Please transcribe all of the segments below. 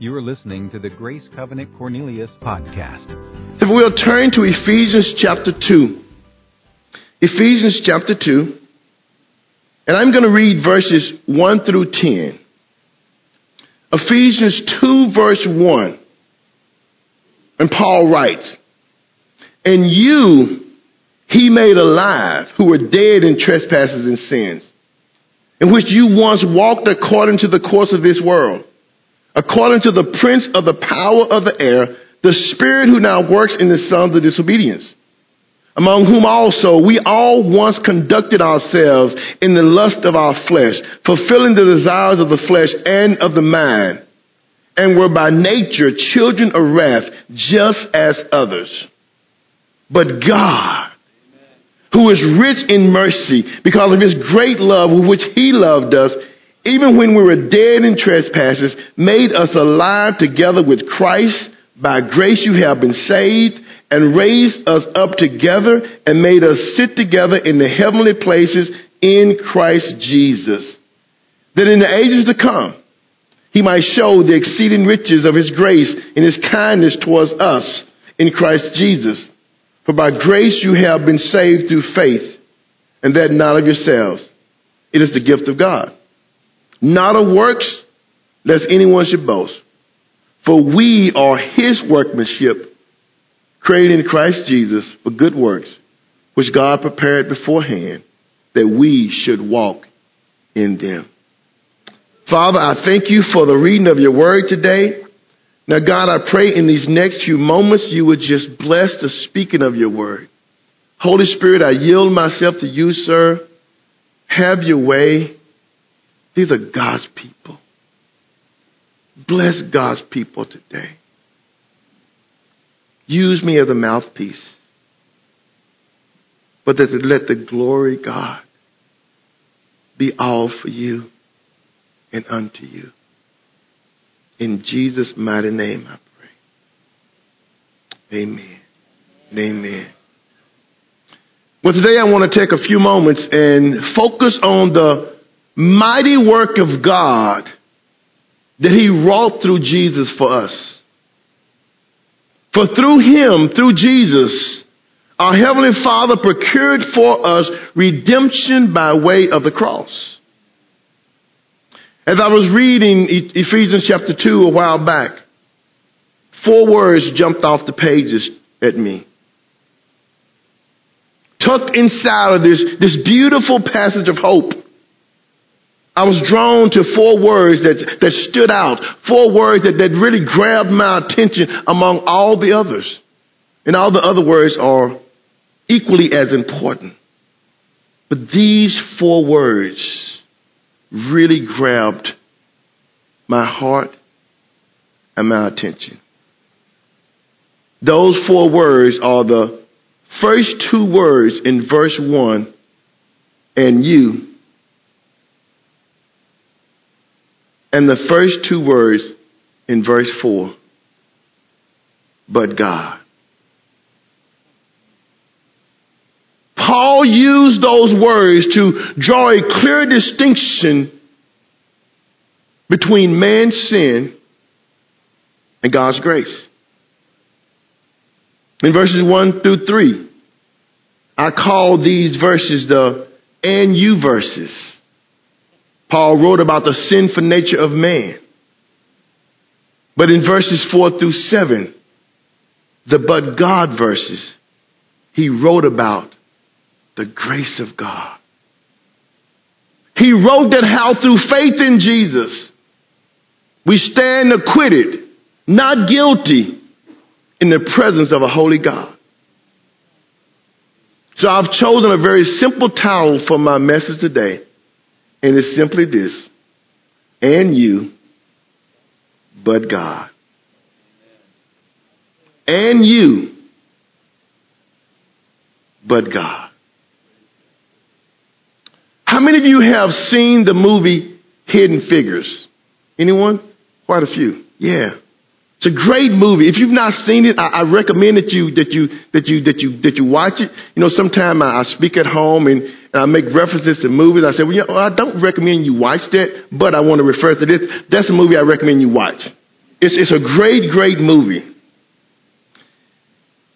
You are listening to the Grace Covenant Cornelius podcast. If we'll turn to Ephesians chapter 2. Ephesians chapter 2. And I'm going to read verses 1 through 10. Ephesians 2, verse 1. And Paul writes, And you he made alive who were dead in trespasses and sins, in which you once walked according to the course of this world, according to the prince of the power of the air, the spirit who now works in the sons of disobedience, among whom also we all once conducted ourselves in the lust of our flesh, fulfilling the desires of the flesh and of the mind, and were by nature children of wrath, just as others. But God, who is rich in mercy because of his great love with which he loved us, even when we were dead in trespasses, made us alive together with Christ. By grace you have been saved and raised us up together and made us sit together in the heavenly places in Christ Jesus. That in the ages to come, he might show the exceeding riches of his grace and his kindness towards us in Christ Jesus. For by grace you have been saved through faith, and that not of yourselves. It is the gift of God. Not of works, lest anyone should boast. For we are his workmanship, created in Christ Jesus for good works, which God prepared beforehand that we should walk in them. Father, I thank you for the reading of your word today. Now, God, I pray in these next few moments you would just bless the speaking of your word. Holy Spirit, I yield myself to you, sir. Have your way. These are God's people. Bless God's people today. Use me as a mouthpiece. But that let the glory, God, be all for you and unto you. In Jesus' mighty name I pray. Amen. Amen. Well, today I want to take a few moments and focus on the mighty work of God that He wrought through Jesus for us. For through Him, through Jesus, our Heavenly Father procured for us redemption by way of the cross. As I was reading Ephesians chapter 2 a while back, four words jumped off the pages at me. Tucked inside of this, this beautiful passage of hope, I was drawn to four words that, that stood out, four words that, that really grabbed my attention among all the others. And all the other words are equally as important. But these four words really grabbed my heart and my attention. Those four words are the first two words in verse 1 and you, and the first two words in verse 4 but God. Paul used those words to draw a clear distinction between man's sin and God's grace. In verses 1 through 3, I call these verses the and you verses. Paul wrote about the sinful nature of man. But in verses 4 through 7, the but God verses, he wrote about the grace of God. He wrote that how through faith in Jesus, we stand acquitted, not guilty, in the presence of a holy God. So I've chosen a very simple title for my message today, and it's simply this and you, but God. And you, but God. How many of you have seen the movie Hidden Figures? Anyone? Quite a few. Yeah. It's a great movie. If you've not seen it, I, I recommend that you that you that you that you that you watch it. You know, sometimes I, I speak at home and I make references to movies. I say, well, you know, I don't recommend you watch that, but I want to refer to this. That's a movie I recommend you watch. It's, it's a great, great movie.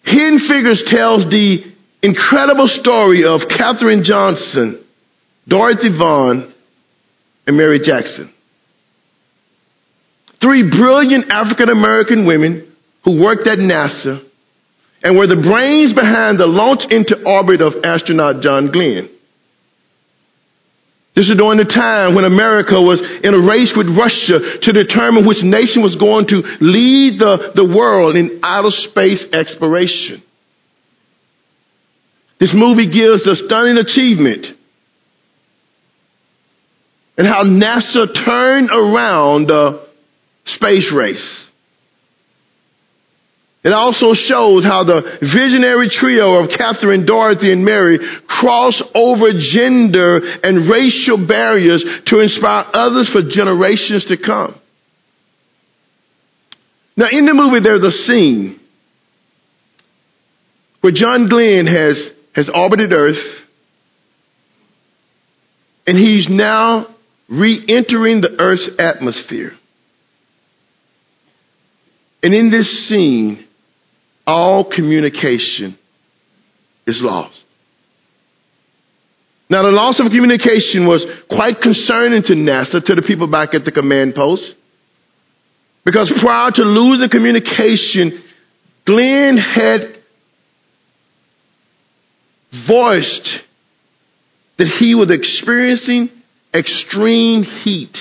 Hidden Figures tells the incredible story of Katherine Johnson, Dorothy Vaughan, and Mary Jackson. Three brilliant African American women who worked at NASA and were the brains behind the launch into orbit of astronaut John Glenn. This is during the time when America was in a race with Russia to determine which nation was going to lead the, the world in outer space exploration. This movie gives a stunning achievement and how NASA turned around the space race. It also shows how the visionary trio of Katherine, Dorothy, and Mary cross over gender and racial barriers to inspire others for generations to come. Now, in the movie, there's a scene where John Glenn has, has orbited Earth and he's now re entering the Earth's atmosphere. And in this scene, all communication is lost. Now, the loss of communication was quite concerning to NASA, to the people back at the command post, because prior to losing communication, Glenn had voiced that he was experiencing extreme heat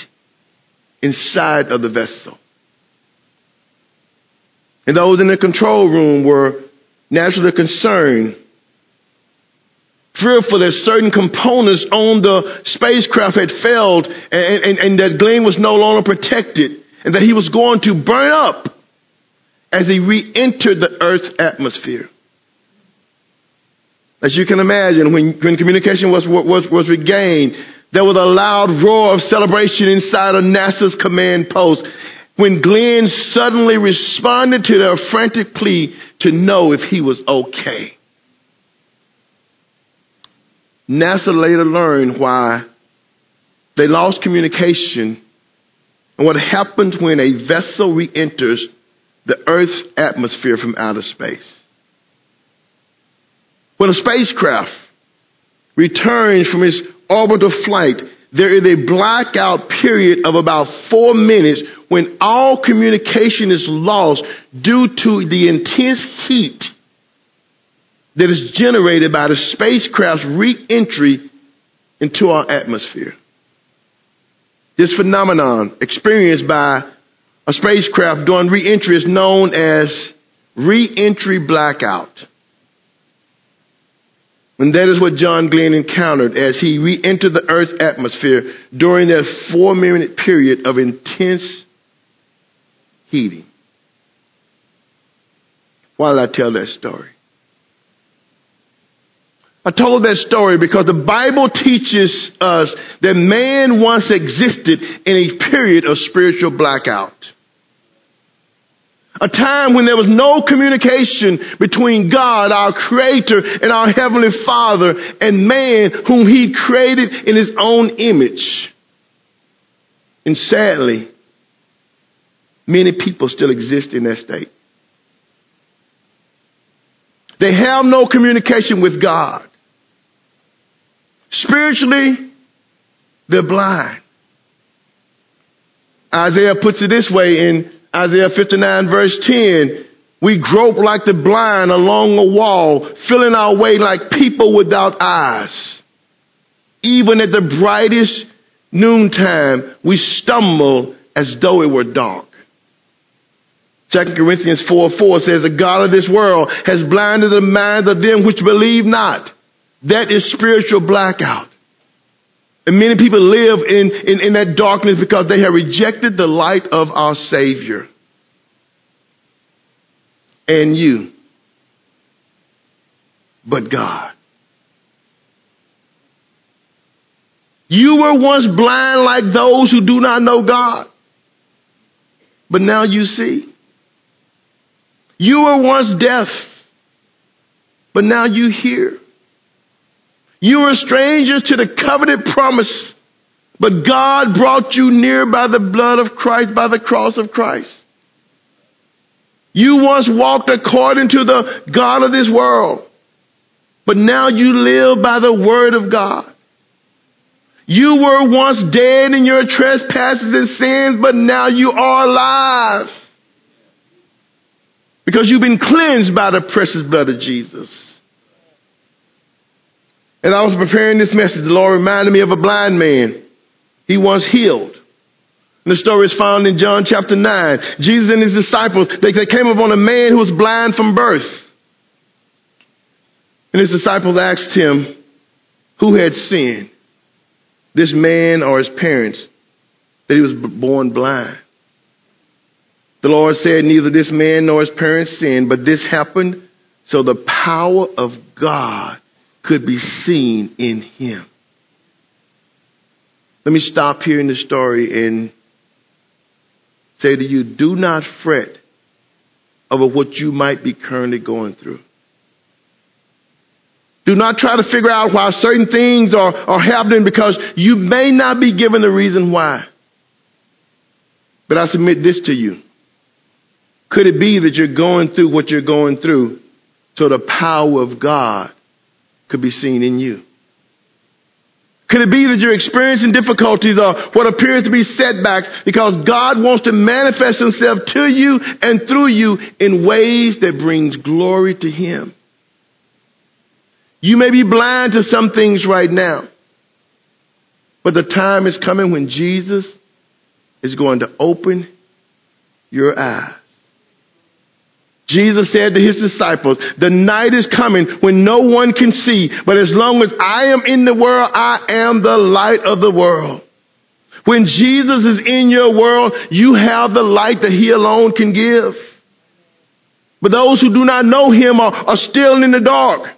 inside of the vessel. And those in the control room were naturally concerned, fearful that certain components on the spacecraft had failed and, and, and that Glenn was no longer protected and that he was going to burn up as he re entered the Earth's atmosphere. As you can imagine, when, when communication was, was, was regained, there was a loud roar of celebration inside of NASA's command post when Glenn suddenly responded to their frantic plea to know if he was okay. NASA later learned why they lost communication and what happens when a vessel re enters the Earth's atmosphere from outer space. When a spacecraft returns from its orbital flight, there is a blackout period of about four minutes when all communication is lost due to the intense heat that is generated by the spacecraft's re-entry into our atmosphere. This phenomenon experienced by a spacecraft during re-entry is known as re-entry blackout. And that is what John Glenn encountered as he re entered the Earth's atmosphere during that four minute period of intense heating. Why did I tell that story? I told that story because the Bible teaches us that man once existed in a period of spiritual blackout. A time when there was no communication between God, our Creator, and our Heavenly Father, and man whom He created in His own image. And sadly, many people still exist in that state. They have no communication with God. Spiritually, they're blind. Isaiah puts it this way in Isaiah 59 verse 10. We grope like the blind along a wall, feeling our way like people without eyes. Even at the brightest noontime, we stumble as though it were dark. 2 Corinthians 4 4 says, The God of this world has blinded the minds of them which believe not. That is spiritual blackout. And many people live in, in, in that darkness because they have rejected the light of our Savior. And you. But God. You were once blind like those who do not know God. But now you see. You were once deaf. But now you hear. You were strangers to the covenant promise, but God brought you near by the blood of Christ, by the cross of Christ. You once walked according to the God of this world, but now you live by the word of God. You were once dead in your trespasses and sins, but now you are alive. Because you've been cleansed by the precious blood of Jesus. As I was preparing this message, the Lord reminded me of a blind man. He was healed. And the story is found in John chapter 9. Jesus and his disciples, they, they came upon a man who was blind from birth. And his disciples asked him, who had sinned? This man or his parents that he was born blind. The Lord said, neither this man nor his parents sinned, but this happened so the power of God could be seen in him. Let me stop here in the story and say to you, do not fret over what you might be currently going through. Do not try to figure out why certain things are, are happening because you may not be given the reason why. But I submit this to you. Could it be that you're going through what you're going through so the power of God could be seen in you? Could it be that you're experiencing difficulties or what appears to be setbacks because God wants to manifest himself to you and through you in ways that brings glory to him? You may be blind to some things right now, but the time is coming when Jesus is going to open your eyes. Jesus said to his disciples, the night is coming when no one can see, but as long as I am in the world, I am the light of the world. When Jesus is in your world, you have the light that he alone can give. But those who do not know him are, are still in the dark.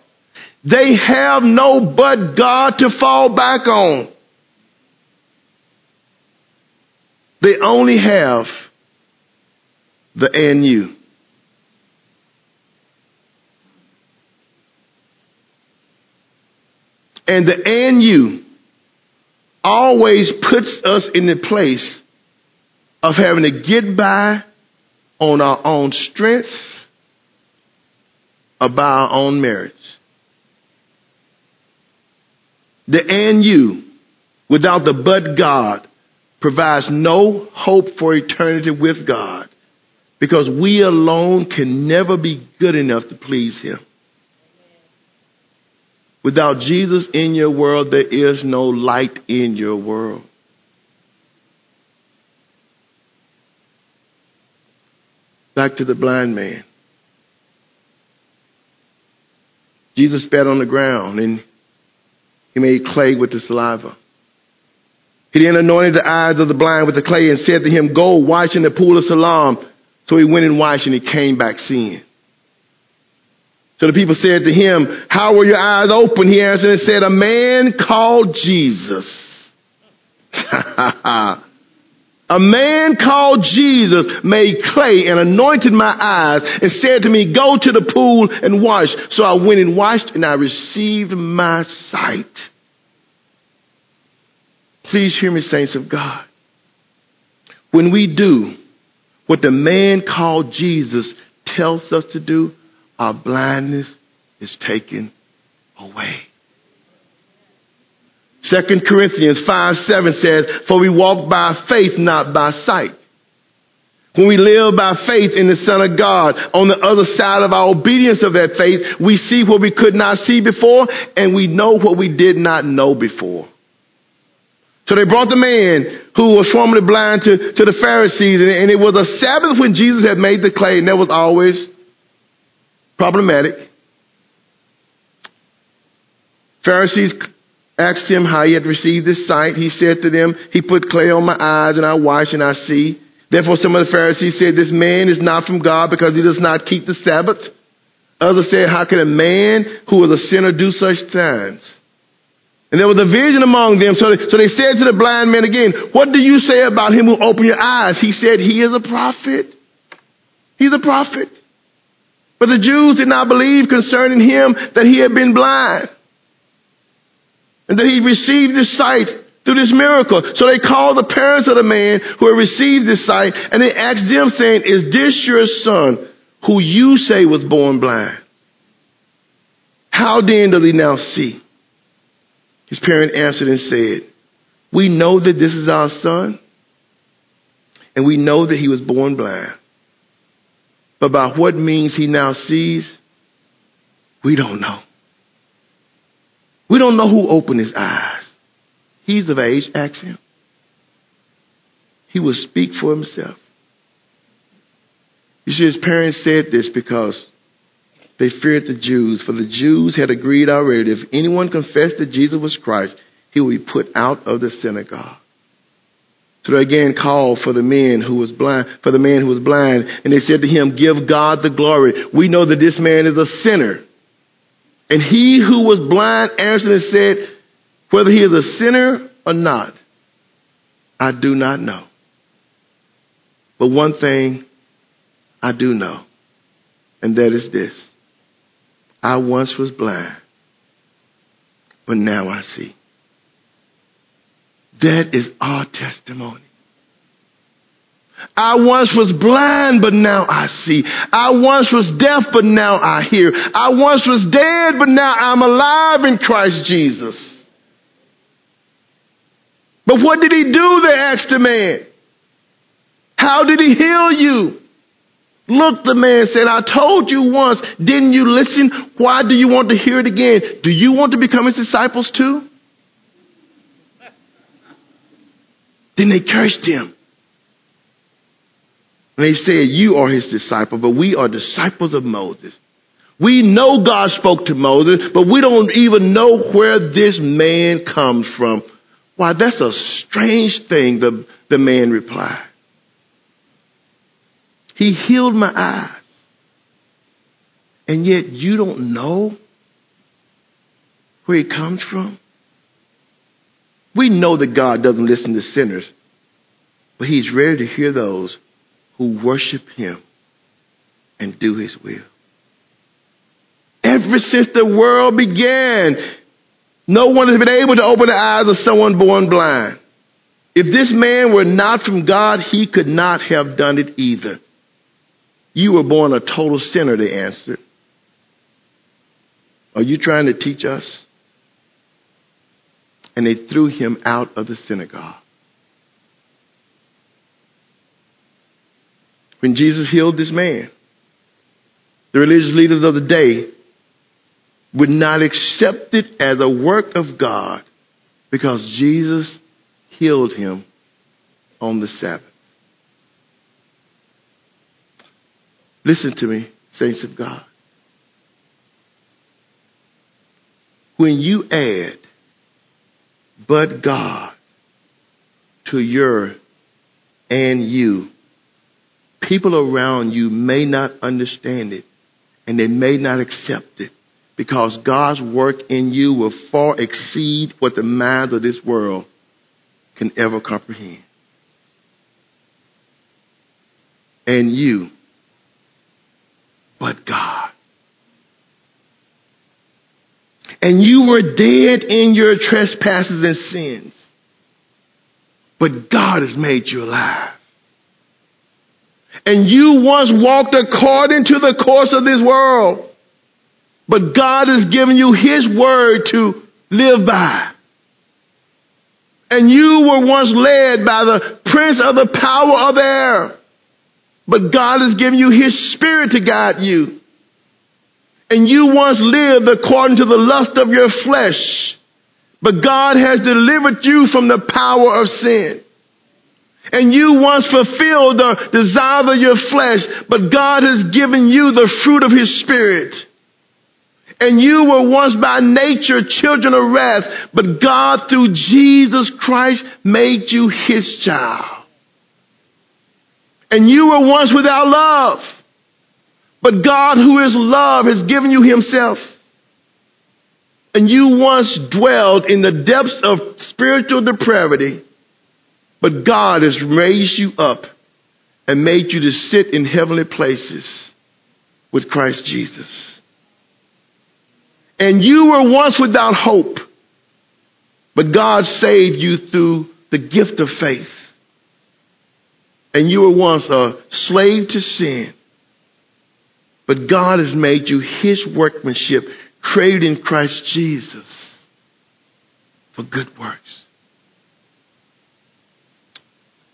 They have no but God to fall back on. They only have the you. And the and you always puts us in the place of having to get by on our own strength or by our own merits. The and you, without the but God, provides no hope for eternity with God because we alone can never be good enough to please Him. Without Jesus in your world, there is no light in your world. Back to the blind man. Jesus spat on the ground and he made clay with the saliva. He then anointed the eyes of the blind with the clay and said to him, Go wash in the pool of Siloam. So he went and washed and he came back seeing. So the people said to him, How were your eyes open? He answered and said, A man called Jesus. A man called Jesus made clay and anointed my eyes and said to me, Go to the pool and wash. So I went and washed and I received my sight. Please hear me, saints of God. When we do what the man called Jesus tells us to do, our blindness is taken away. Second Corinthians 5 7 says, For we walk by faith, not by sight. When we live by faith in the Son of God, on the other side of our obedience of that faith, we see what we could not see before, and we know what we did not know before. So they brought the man who was formerly blind to, to the Pharisees, and, and it was a Sabbath when Jesus had made the clay, and that was always problematic. Pharisees asked him how he had received this sight. He said to them, He put clay on my eyes, and I wash and I see. Therefore, some of the Pharisees said, This man is not from God because he does not keep the Sabbath. Others said, How can a man who is a sinner do such things? And there was a vision among them. So they, so they said to the blind man again, What do you say about him who opened your eyes? He said, He is a prophet. He's a prophet. But the Jews did not believe concerning him that he had been blind and that he received his sight through this miracle. So they called the parents of the man who had received this sight and they asked them saying, is this your son who you say was born blind. How then does he now see? His parent answered and said, We know that this is our son, and we know that he was born blind. But by what means he now sees, we don't know. We don't know who opened his eyes. He's of age, ask him. He will speak for himself. You see, his parents said this because they feared the Jews, for the Jews had agreed already if anyone confessed that Jesus was Christ, he would be put out of the synagogue. So they again called for the man who was blind, for the man who was blind, and they said to him, Give God the glory. We know that this man is a sinner. And he who was blind answered and said, Whether he is a sinner or not, I do not know. But one thing I do know, and that is this I once was blind, but now I see. That is our testimony. I once was blind, but now I see. I once was deaf, but now I hear. I once was dead, but now I'm alive in Christ Jesus. But what did he do? They asked the man. How did he heal you? Look, the man said, I told you once. Didn't you listen? Why do you want to hear it again? Do you want to become his disciples too? Then they cursed him. And they said, You are his disciple, but we are disciples of Moses. We know God spoke to Moses, but we don't even know where this man comes from. Why, that's a strange thing, the, the man replied. He healed my eyes. And yet you don't know where he comes from? We know that God doesn't listen to sinners, but he's ready to hear those who worship him and do his will. Ever since the world began, no one has been able to open the eyes of someone born blind. If this man were not from God, he could not have done it either. You were born a total sinner, they answered. Are you trying to teach us? And they threw him out of the synagogue. When Jesus healed this man, the religious leaders of the day would not accept it as a work of God because Jesus healed him on the Sabbath. Listen to me, saints of God. When you add but God to your and you, people around you may not understand it and they may not accept it because God's work in you will far exceed what the minds of this world can ever comprehend. And you but God. And you were dead in your trespasses and sins, but God has made you alive. And you once walked according to the course of this world, but God has given you His word to live by. And you were once led by the prince of the power of air, but God has given you His Spirit to guide you. And you once lived according to the lust of your flesh, but God has delivered you from the power of sin. And you once fulfilled the desires of your flesh, but God has given you the fruit of His Spirit. And you were once by nature children of wrath, but God through Jesus Christ made you His child. And you were once without love. But God, who is love, has given you himself. And you once dwelled in the depths of spiritual depravity. But God has raised you up and made you to sit in heavenly places with Christ Jesus. And you were once without hope. But God saved you through the gift of faith and you were once a slave to sin, But God has made you his workmanship, created in Christ Jesus for good works.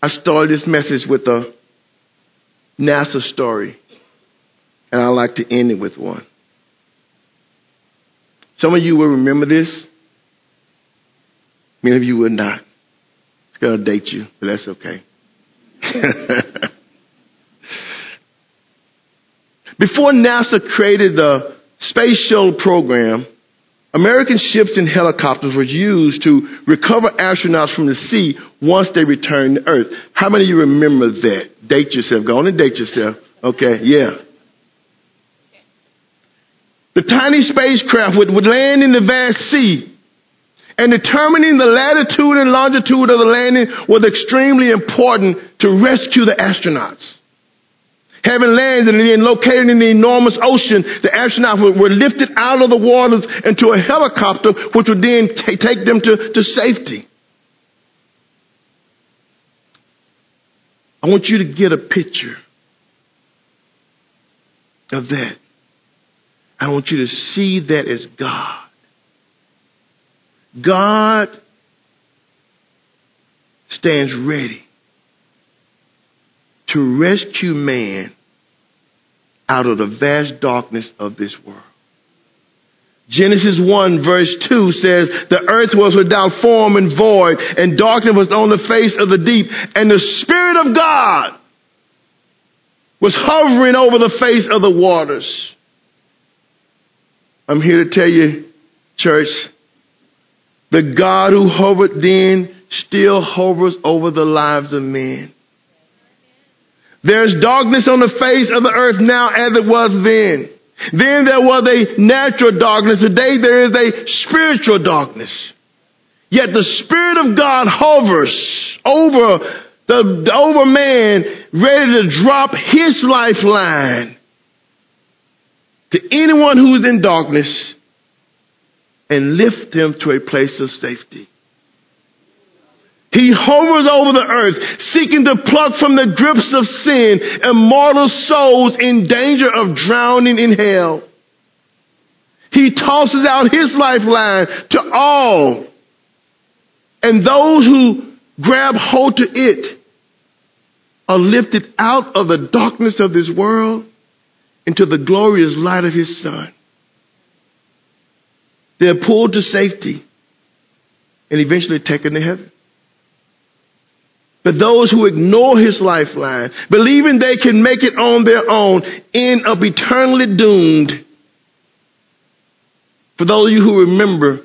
I started this message with a NASA story, and I like to end it with one. Some of you will remember this. Many of you will not. It's going to date you, but that's okay. Before NASA created the space shuttle program, American ships and helicopters were used to recover astronauts from the sea once they returned to Earth. How many of you remember that? Date yourself. Go on and date yourself. Okay, yeah. The tiny spacecraft would, would land in the vast sea and determining the latitude and longitude of the landing was extremely important to rescue the astronauts. Having landed and then located in the enormous ocean, the astronauts were lifted out of the waters into a helicopter, which would then t- take them to, to safety. I want you to get a picture of that. I want you to see that as God. God stands ready to rescue man out of the vast darkness of this world. Genesis 1 verse 2 says, The earth was without form and void, and darkness was on the face of the deep, and the Spirit of God was hovering over the face of the waters. I'm here to tell you, church, the God who hovered then still hovers over the lives of men. There's darkness on the face of the earth now as it was then. Then there was a natural darkness. Today there is a spiritual darkness. Yet the Spirit of God hovers over the, over man, ready to drop his lifeline to anyone who is in darkness and lift them to a place of safety. He hovers over the earth, seeking to pluck from the grips of sin immortal souls in danger of drowning in hell. He tosses out his lifeline to all. And those who grab hold to it are lifted out of the darkness of this world into the glorious light of his son. They're pulled to safety and eventually taken to heaven. But those who ignore his lifeline, believing they can make it on their own, end up eternally doomed. For those of you who remember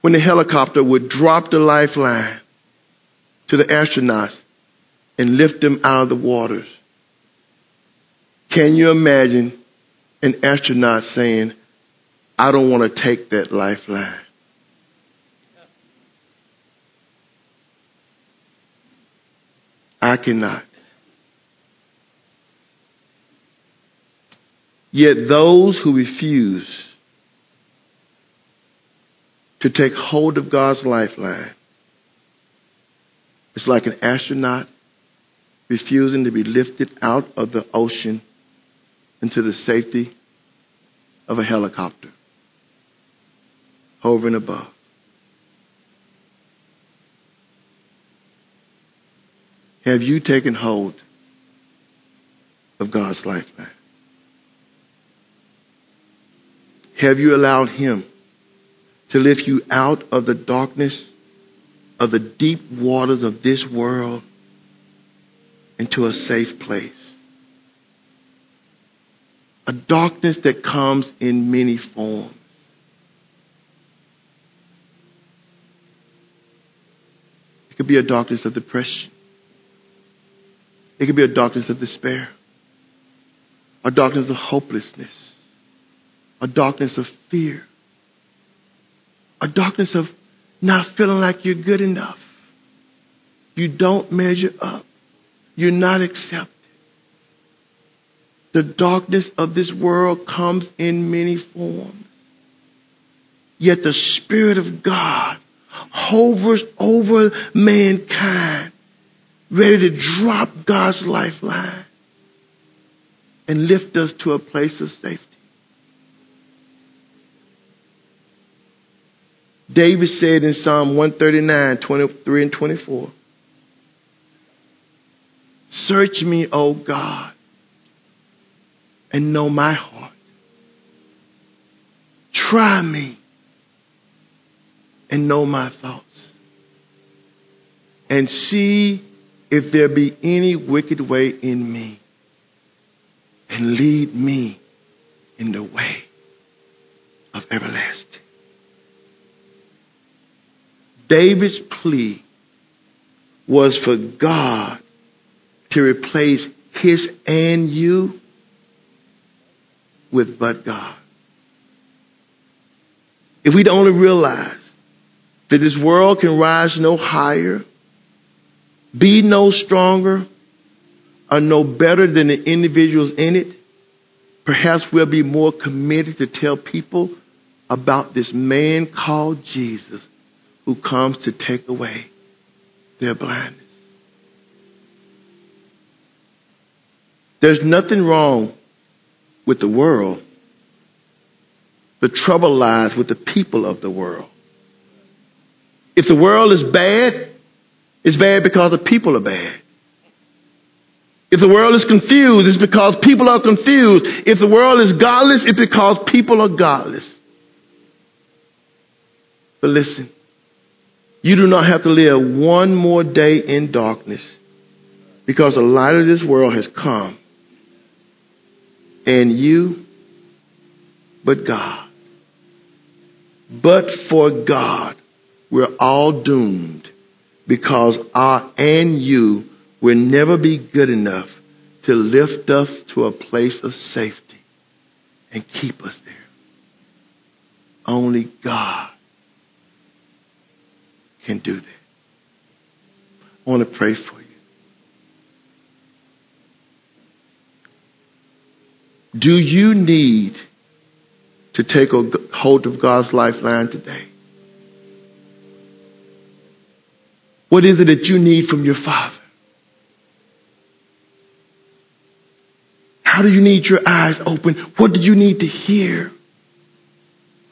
when the helicopter would drop the lifeline to the astronauts and lift them out of the waters, can you imagine an astronaut saying, I don't want to take that lifeline. I cannot. Yet those who refuse to take hold of God's lifeline, it's like an astronaut refusing to be lifted out of the ocean into the safety of a helicopter hovering above. Have you taken hold of God's lifeline? Have you allowed Him to lift you out of the darkness of the deep waters of this world into a safe place? A darkness that comes in many forms. It could be a darkness of depression. It could be a darkness of despair, a darkness of hopelessness, a darkness of fear, a darkness of not feeling like you're good enough. You don't measure up. You're not accepted. The darkness of this world comes in many forms. Yet the Spirit of God hovers over mankind, ready to drop God's lifeline and lift us to a place of safety. David said in Psalm 139, 23 and 24, Search me, O God, and know my heart. Try me and know my thoughts. And see if there be any wicked way in me, and lead me in the way of everlasting. David's plea was for God to replace his and you with but God. If we'd only realize that this world can rise no higher, be no stronger, or no better than the individuals in it, perhaps we'll be more committed to tell people about this man called Jesus who comes to take away their blindness. There's nothing wrong with the world. The trouble lies with the people of the world. If the world is bad, it's bad because the people are bad. If the world is confused, it's because people are confused. If the world is godless, it's because people are godless. But listen, you do not have to live one more day in darkness because the light of this world has come. And you, but God. But for God, we're all doomed because our and you will never be good enough to lift us to a place of safety and keep us there. Only God can do that. I want to pray for you. Do you need to take a hold of God's lifeline today? What is it that you need from your Father? How do you need your eyes open? What do you need to hear?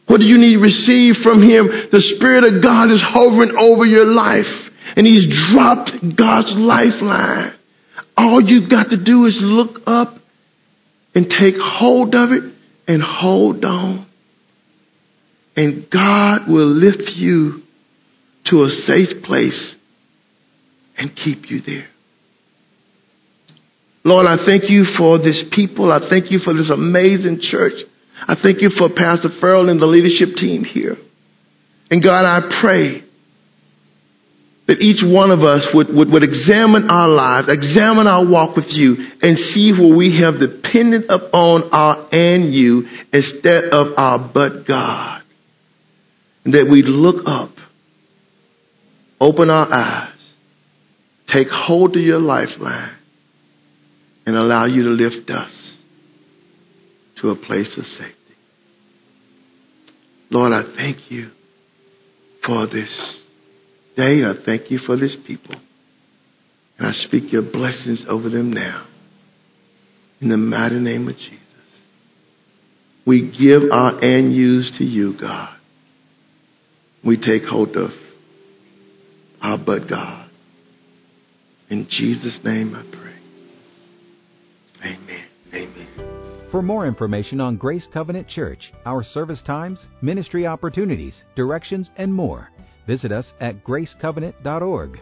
What do you need to receive from Him? The Spirit of God is hovering over your life, and He's dropped God's lifeline. All you've got to do is look up and take hold of it and hold on. And God will lift you to a safe place and keep you there. Lord, I thank you for this people. I thank you for this amazing church. I thank you for Pastor Farrell and the leadership team here. And God, I pray that each one of us would, would, would examine our lives, examine our walk with you, and see where we have depended upon our and you instead of our but God. And that we look up, open our eyes, take hold of your lifeline, and allow you to lift us to a place of safety. Lord, I thank you for this day. I thank you for this people. And I speak your blessings over them now. In the mighty name of Jesus. We give our and use to you, God. We take hold of our but God. In Jesus' name I pray. Amen. Amen. For more information on Grace Covenant Church, our service times, ministry opportunities, directions, and more, visit us at gracecovenant.org.